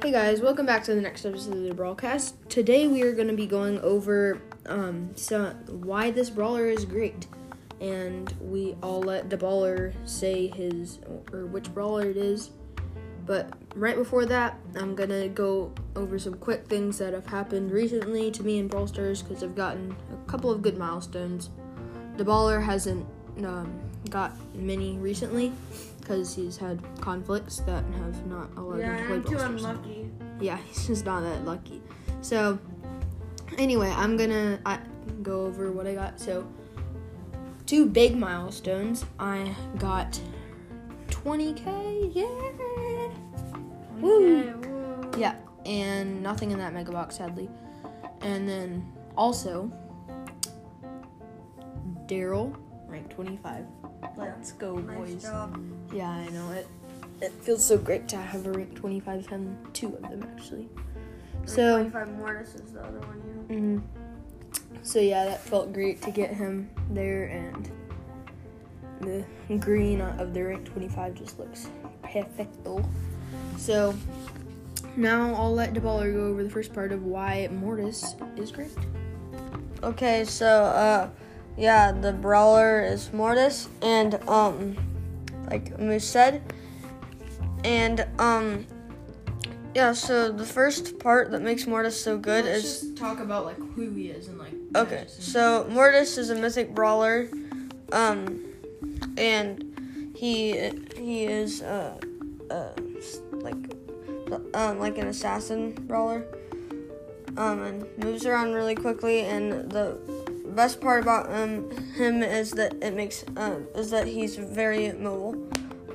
Hey guys, welcome back to the next episode of the Brawlcast. Today we are going to be going over um, so why this brawler is great, and we all let DeBaller say his or which brawler it is. But right before that, I'm gonna go over some quick things that have happened recently to me in Brawl Stars because I've gotten a couple of good milestones. DeBaller hasn't um, got many recently because he's had conflicts that have not allowed Yeah, him to play I'm too Stars. unlucky. Yeah, he's just not that lucky. So, anyway, I'm gonna I, go over what I got. So, two big milestones. I got 20k. Yeah. Woo. Woo. Yeah, and nothing in that mega box, sadly. And then also, Darryl, rank 25. Let's go, boys. Yeah, I know it. It feels so great to have a rank 25 and two of them actually. So, 25 Mortis is the other one, yeah. mhm. so yeah, that felt great to get him there, and the green of the rank 25 just looks perfecto. So now I'll let DeBaller go over the first part of why Mortis is great. Okay, so uh yeah, the brawler is Mortis and um like Moose said. And um yeah, so the first part that makes Mortis so good is talk about like who he is and like. Okay, so Mortis is a mythic brawler, um, and he he is uh, uh like um like an assassin brawler, um, and moves around really quickly. And the best part about um him is that it makes uh, is that he's very mobile,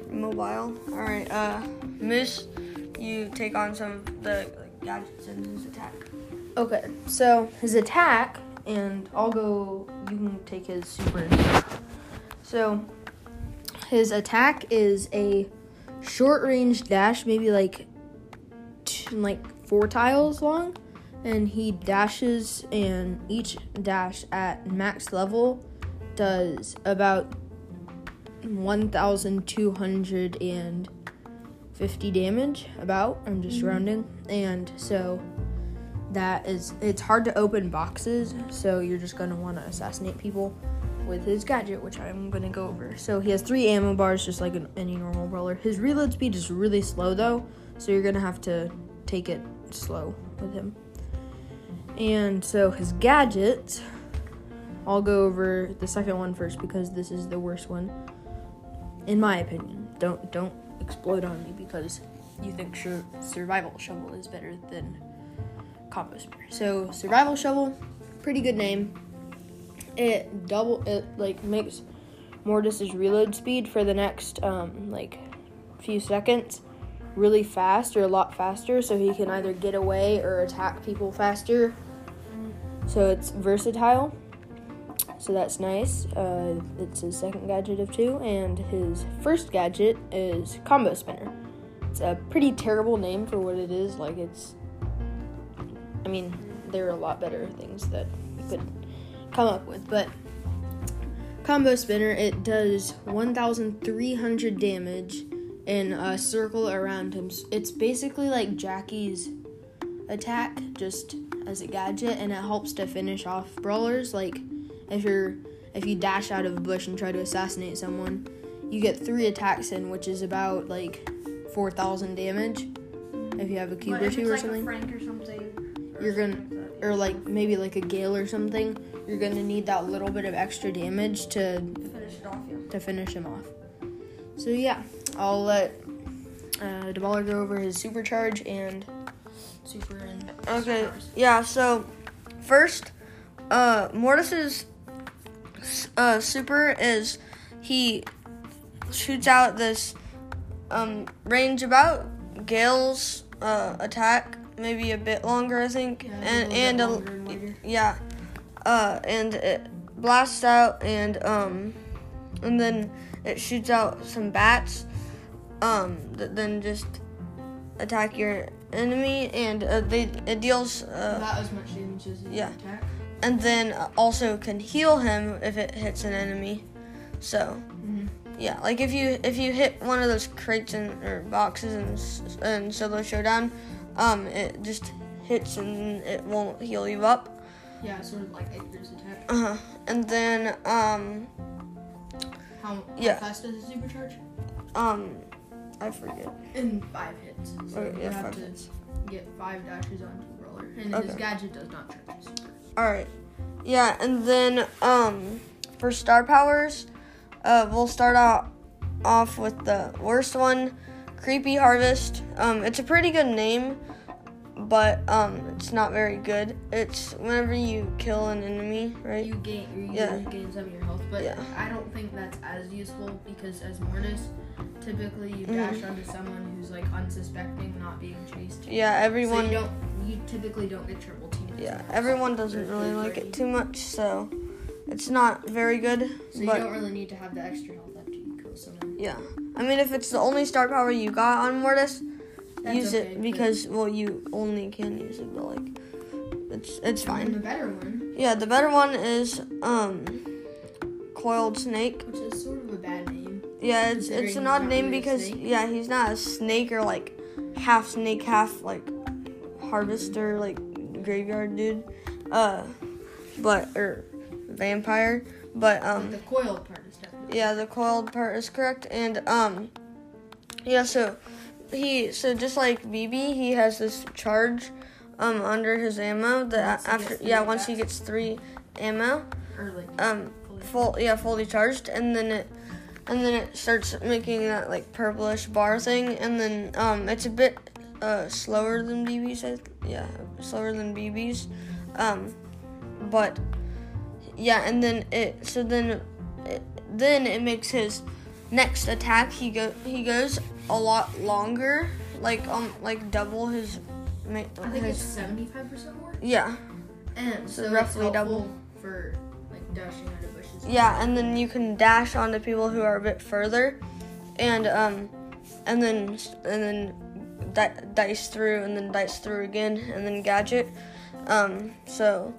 mobile. All right, uh, Moose, you take on some of the gadgets in his attack. Okay, so his attack, and I'll go. You can take his super. So, his attack is a short range dash, maybe like like four tiles long, and he dashes, and each dash at max level does about one thousand two hundred and fifty damage. About. I'm just mm-hmm. rounding, and so that is it's hard to open boxes so you're just going to want to assassinate people with his gadget which i'm going to go over. So he has three ammo bars just like an, any normal brawler. His reload speed is really slow though so you're going to have to take it slow with him and so his gadget i'll go over the second one first because this is the worst one in my opinion don't don't explode on me because you think sure survival shovel is better than combo spinner. So survival shovel, pretty good name. It double it like makes Mortis's reload speed for the next um, like few seconds really fast or a lot faster, so he can either get away or attack people faster. So it's versatile. So that's nice. Uh, it's his second gadget of two, and his first gadget is combo spinner. It's a pretty terrible name for what it is. Like it's I mean, there are a lot better things that you could come up with, but combo spinner it does 1,300 damage in a circle around him. It's basically like Jacky's attack, just as a gadget, and it helps to finish off brawlers. Like if you're if you dash out of a bush and try to assassinate someone, you get three attacks in, which is about like 4,000 damage. If you have a cube or two or like something or something, or You're gonna- like that, or like maybe like a gale or something, you're gonna need that little bit of extra damage to finish it off. Yeah. to finish him off. So yeah, I'll let uh, DeBaller go over his supercharge and super and Okay, stars. yeah, so first, uh, Mortis's uh, super is he shoots out this um, range about Gale's uh, attack, maybe a bit longer, I think, and and a, yeah, uh, and it blasts out and um, and then it shoots out some bats, um, that then just attack your enemy, and uh, they it deals uh, Not as much damage as yeah. attack. and then also can heal him if it hits an enemy. So Mhm. yeah, like if you if you hit one of those crates and or boxes and and solo showdown, um, it just hits and it won't heal you up. Yeah, sort of like Edgar's attack. Uh huh. And then um, How, how Yeah. fast does it supercharge? um, I forget. In five hits. So Okay, you yeah, have five to hits. get five dashes onto the brawler. And his gadget does not charge. All right. Yeah, and then um, for star powers, uh, we'll start out off with the worst one, Creepy Harvest. Um, it's a pretty good name, but um, it's not very good. It's whenever you kill an enemy, right? You gain you Yeah. gain some of your health, but Yeah. I don't think that's as useful because as Mortis, typically you Mhm. dash onto someone who's like unsuspecting, not being chased. Yeah, everyone. So you don't you typically don't get triple teamed. yeah, everyone doesn't really like it too much, so it's not very good. So you don't really need to have the extra health after you kill someone. yeah, I mean, if it's the only star power you got on Mortis, That's use okay, it because well, you only can use it, but like, it's it's And the fine. better one, Yeah, the better one is um, coiled snake. which is sort of a bad name. Yeah, it's it's an odd name really because yeah, he's not a snake or like half snake, half like harvester, like graveyard dude. Uh, but or vampire. But But um, the coiled part is definitely. yeah, the coiled part is correct, and um, yeah. So he so just like Bibi, he has this charge um under his ammo that after yeah once he gets three ammo um full yeah fully charged and then it and then it starts making that like purplish bar thing and then um it's a bit uh slower than Bibi's I th- yeah slower than Bibi's um but yeah and then it so then it, then it makes his next attack. He go he goes a lot longer like um like double his ma- I think it's seventy five percent more. yeah And So so, roughly it's double. for like dashing out of bushes. Yeah, and then you can dash onto people who are a bit further, and um, and then and then di- dice through, and then dice through again, and then gadget. Um, so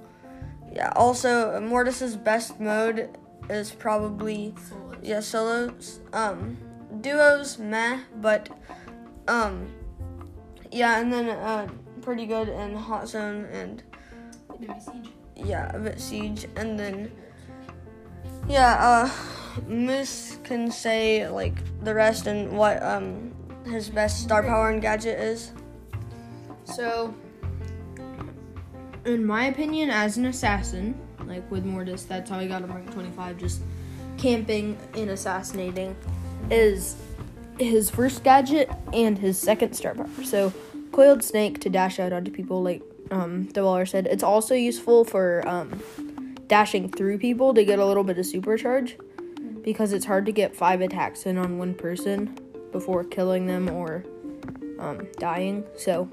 yeah. Also, Mortis's best mode is probably Solos. yeah solos. Um, duos meh, but um, yeah, and then uh, pretty good in hot zone and yeah, a bit siege, and then yeah, uh, Moose can say like the rest and what um his best star power and gadget is. So, in my opinion, as an assassin, like with Mortis, that's how he got him rank 25, just camping and assassinating, is his first gadget and his second star power. So, Coiled Snake to dash out onto people, like um, DeBaller said. It's also useful for um, dashing through people to get a little bit of supercharge because it's hard to get five attacks in on one person before killing them or um, dying. So,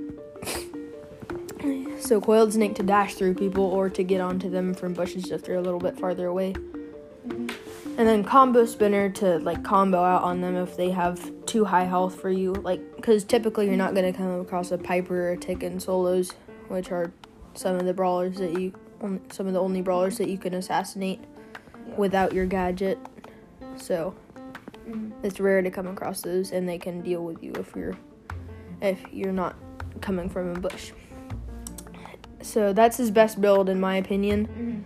so coiled snake to dash through people or to get onto them from bushes if they're a little bit farther away. And then combo spinner to like combo out on them if they have too high health for you. Like, because typically you're not gonna come across a Piper or a Tick in solos, which are some of the brawlers that you, some of the only brawlers that you can assassinate without your gadget. So Mhm. it's rare to come across those, and they can deal with you if you're if you're not coming from a bush. So that's his best build, in my opinion.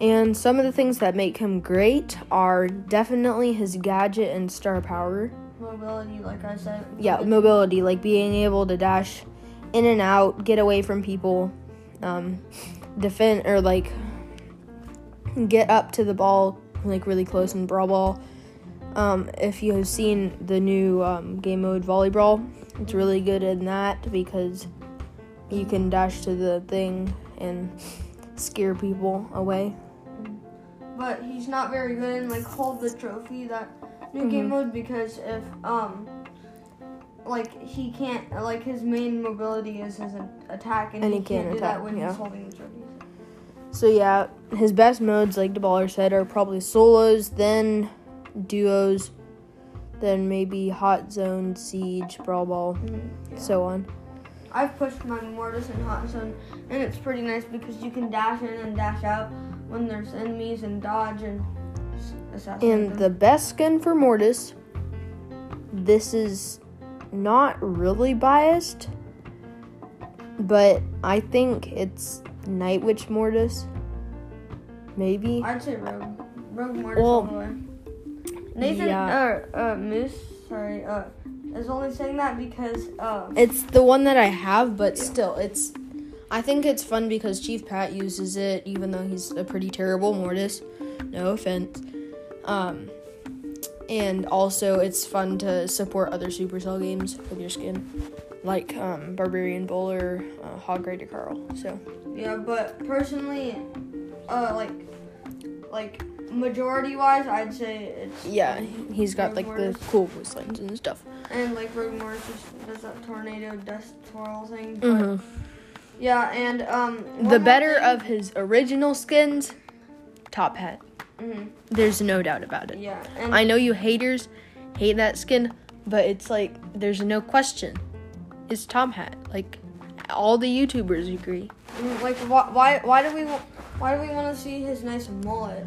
And some of the things that make him great are definitely his gadget and star power. Mobility, like I said. Yeah, mobility, like being able to dash in and out, get away from people, um, defend or like get up to the ball like really close in brawl ball. Um, if you have seen the new um, game mode volleyball, it's really good in that because you can dash to the thing and scare people away. But he's not very good in like hold the trophy that new game Mhm. mode because if um like he can't like his main mobility is his attack and, And he, he can't, can't do that when yeah. he's holding the trophy. So yeah, his best modes, like DeBaller said, are probably solos, then duos, then maybe hot zone, siege, brawl ball, Yeah. so on. I've pushed my Mortis in Hot Zone, and it's pretty nice because you can dash in and dash out when there's enemies and dodge and assassinate And them. the best skin for Mortis, this is not really biased, but I think it's Night Witch Mortis. Maybe. I'd say Rogue. Rogue Mortis Well, the way. Nathan, yeah. uh, uh, Moose, sorry, uh, is only saying that because, uh, It's the one that I have, but Yeah. still, it's. I think it's fun because Chief Pat uses it, even though he's a pretty terrible Mortis. No offense. Um, and also, it's fun to support other Supercell games with your skin, like um, Barbarian Bowler, uh, Hog Rider Carl. So yeah, but personally, uh, like, like, majority wise, I'd say it's. yeah, he's got like the cool voice lines and stuff. And, like, Rogue Mortis just does that tornado dust twirl thing. But, Mhm. Yeah, and, um. The better of his original skins, Top Hat. Mhm, There's no doubt about it. Yeah, and. I know you haters hate that skin, but it's like there's no question. It's Top Hat. Like all the YouTubers agree. Mm, Like why why why do we why do we want to see his nice mullet?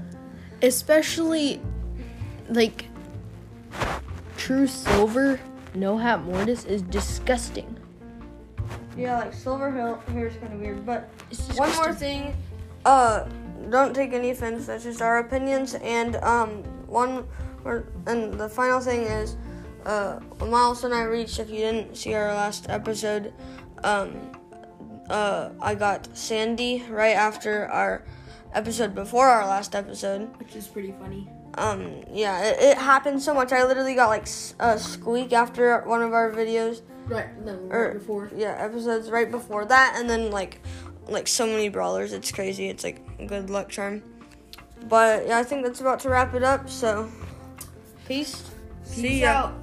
Especially like True Silver No Hat Mortis is disgusting. Yeah, like silver hair is kind of weird. But one more thing, uh, don't take any offense. That's just our opinions. And um, one or and the final thing is, uh, a milestone I reached. If you didn't see our last episode, um, uh, I got Sandy right after our episode before our last episode. Which is pretty funny. um yeah it, it happened so much i literally got like a squeak after one of our videos Right, no, Or- er, before. yeah episodes right before that and then like like so many brawlers it's crazy it's like good luck charm but yeah i think that's about to wrap it up so peace Peace see ya out.